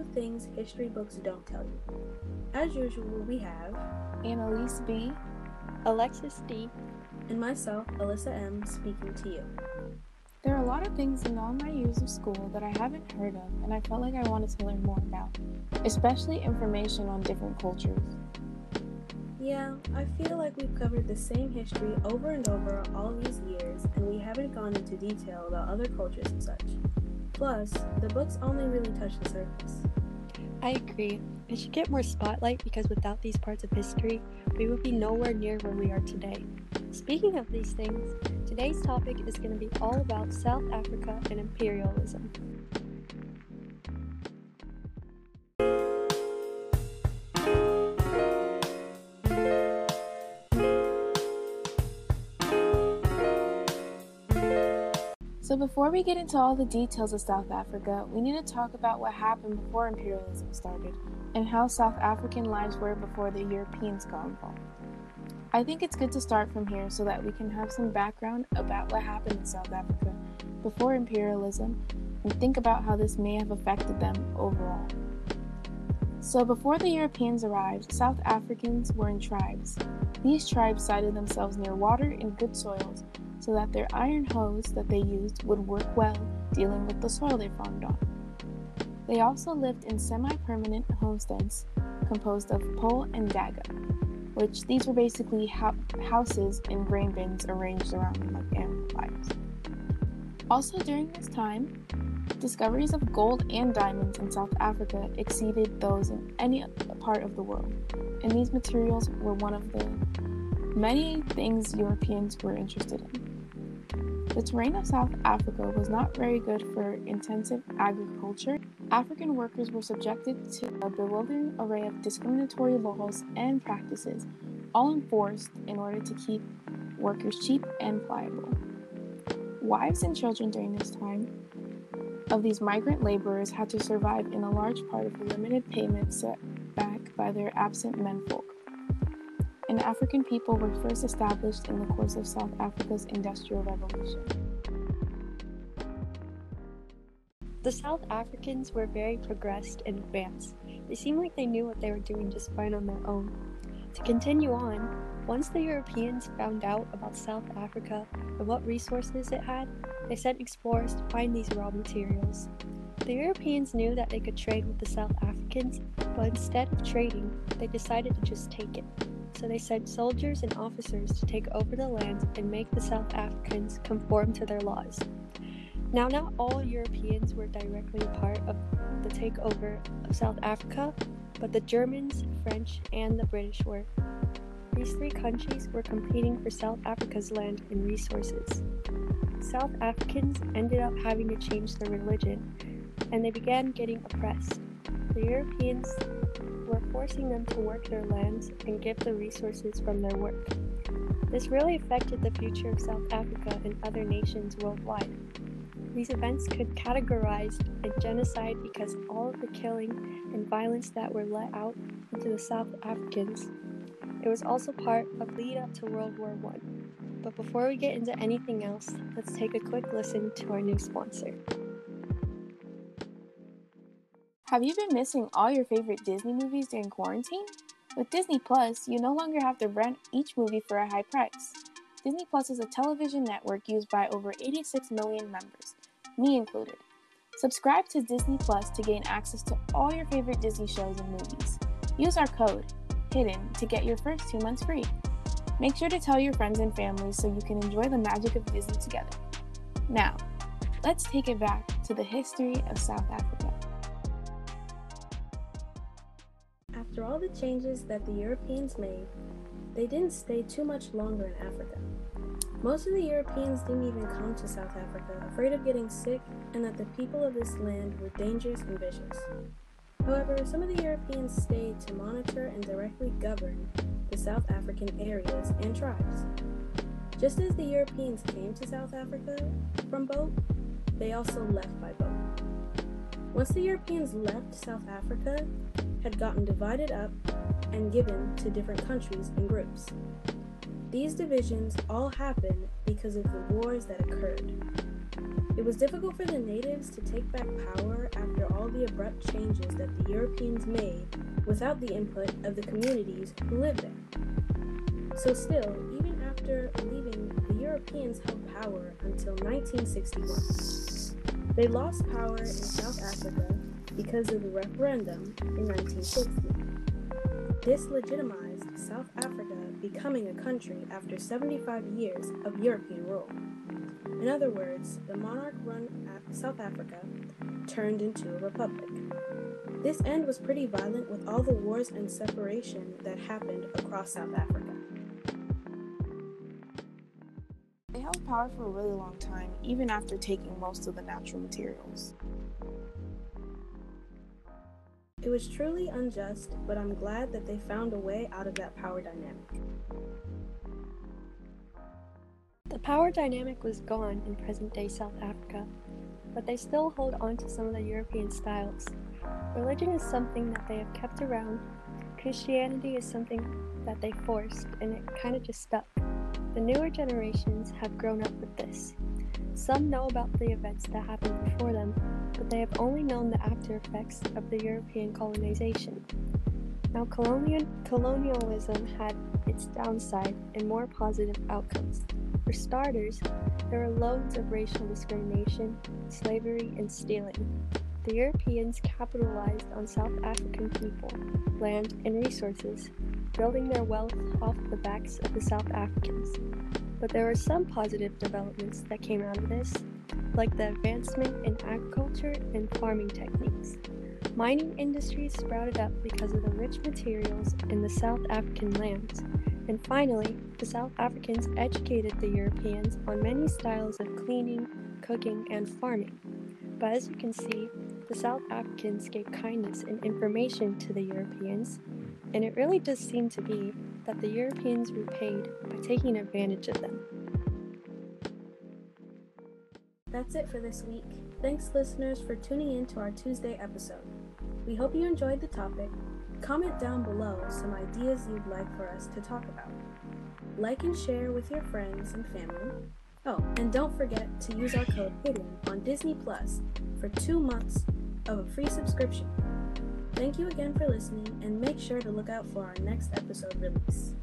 about all the things history books don't tell you. As usual, we have Annalise B, Alexis D, and myself, Alyssa M, speaking to you. There are a lot of things in all my years of school that I haven't heard of and I felt like I wanted to learn more about, especially information on different cultures. Yeah, I feel like we've covered the same history over and over all these years, and we haven't gone into detail about other cultures and such. Plus, the books only really touch the surface. I agree. It should get more spotlight because without these parts of history, we would be nowhere near where we are today. Speaking of these things, today's topic is going to be all about South Africa and imperialism. So, before we get into all the details of South Africa, we need to talk about what happened before imperialism started and how South African lives were before the Europeans got involved. I think it's good to start from here so that we can have some background about what happened in South Africa before imperialism and think about how this may have affected them overall. So, before the Europeans arrived, South Africans were in tribes. These tribes sited themselves near water and good soils so that their iron hoes that they used would work well dealing with the soil they farmed on. They also lived in semi permanent homesteads composed of pole and daga, which these were basically ho- houses and grain bins arranged around them like animal fires. Also, during this time, discoveries of gold and diamonds in South Africa exceeded those in any part of the world, and these materials were one of the many things Europeans were interested in. The terrain of South Africa was not very good for intensive agriculture. African workers were subjected to a bewildering array of discriminatory laws and practices, all enforced in order to keep workers cheap and pliable. Wives and children during this time of these migrant laborers had to survive in a large part of the limited payment set back by their absent menfolk and African people were first established in the course of South Africa's Industrial Revolution. The South Africans were very progressed and advanced. They seemed like they knew what they were doing just fine on their own. To continue on, once the Europeans found out about South Africa and what resources it had, they sent explorers to find these raw materials. The Europeans knew that they could trade with the South Africans, but instead of trading, they decided to just take it so they sent soldiers and officers to take over the land and make the South Africans conform to their laws. Now, not all Europeans were directly part of the takeover of South Africa, but the Germans, French, and the British were. These three countries were competing for South Africa's land and resources. South Africans ended up having to change their religion, and they began getting oppressed. The Europeans were forcing them to work their lands and give the resources from their work. This really affected the future of South Africa and other nations worldwide. These events could categorize as genocide because all of the killing and violence that were let out into the South Africans. It was also part of lead up to World War I. But before we get into anything else, let's take a quick listen to our new sponsor. Have you been missing all your favorite Disney movies during quarantine? With Disney Plus, you no longer have to rent each movie for a high price. Disney Plus is a television network used by over 86 million members, me included. Subscribe to Disney Plus to gain access to all your favorite Disney shows and movies. Use our code, HIDDEN, to get your first two months free. Make sure to tell your friends and family so you can enjoy the magic of Disney together. Now, let's take it back to the history of South Africa. After all the changes that the Europeans made, they didn't stay too much longer in Africa. Most of the Europeans didn't even come to South Africa, afraid of getting sick and that the people of this land were dangerous and vicious. However, some of the Europeans stayed to monitor and directly govern the South African areas and tribes. Just as the Europeans came to South Africa from boat, they also left by boat. Once the Europeans left South Africa, had gotten divided up and given to different countries and groups. These divisions all happened because of the wars that occurred. It was difficult for the natives to take back power after all the abrupt changes that the Europeans made without the input of the communities who lived there. So, still, even after leaving, the Europeans held power until 1961. They lost power in South Africa because of the referendum in 1960. This legitimized South Africa becoming a country after 75 years of European rule. In other words, the monarch run South Africa turned into a republic. This end was pretty violent with all the wars and separation that happened across South Africa. They held power for a really long time, even after taking most of the natural materials. It was truly unjust, but I'm glad that they found a way out of that power dynamic. The power dynamic was gone in present day South Africa, but they still hold on to some of the European styles. Religion is something that they have kept around, Christianity is something that they forced, and it kind of just stuck. The newer generations have grown up with this. Some know about the events that happened before them, but they have only known the after effects of the European colonization. Now, colonial- colonialism had its downside and more positive outcomes. For starters, there were loads of racial discrimination, slavery, and stealing. The Europeans capitalized on South African people, land, and resources, building their wealth off the backs of the South Africans. But there were some positive developments that came out of this, like the advancement in agriculture and farming techniques. Mining industries sprouted up because of the rich materials in the South African lands, and finally, the South Africans educated the Europeans on many styles of cleaning, cooking, and farming. But as you can see, the South Africans gave kindness and information to the Europeans, and it really does seem to be that the Europeans repaid by taking advantage of them. That's it for this week. Thanks, listeners, for tuning in to our Tuesday episode. We hope you enjoyed the topic Comment down below some ideas you'd like for us to talk about. Like and share with your friends and family. Oh, and don't forget to use our code HIDDEN on Disney Plus for two months of a free subscription. Thank you again for listening, and make sure to look out for our next episode release.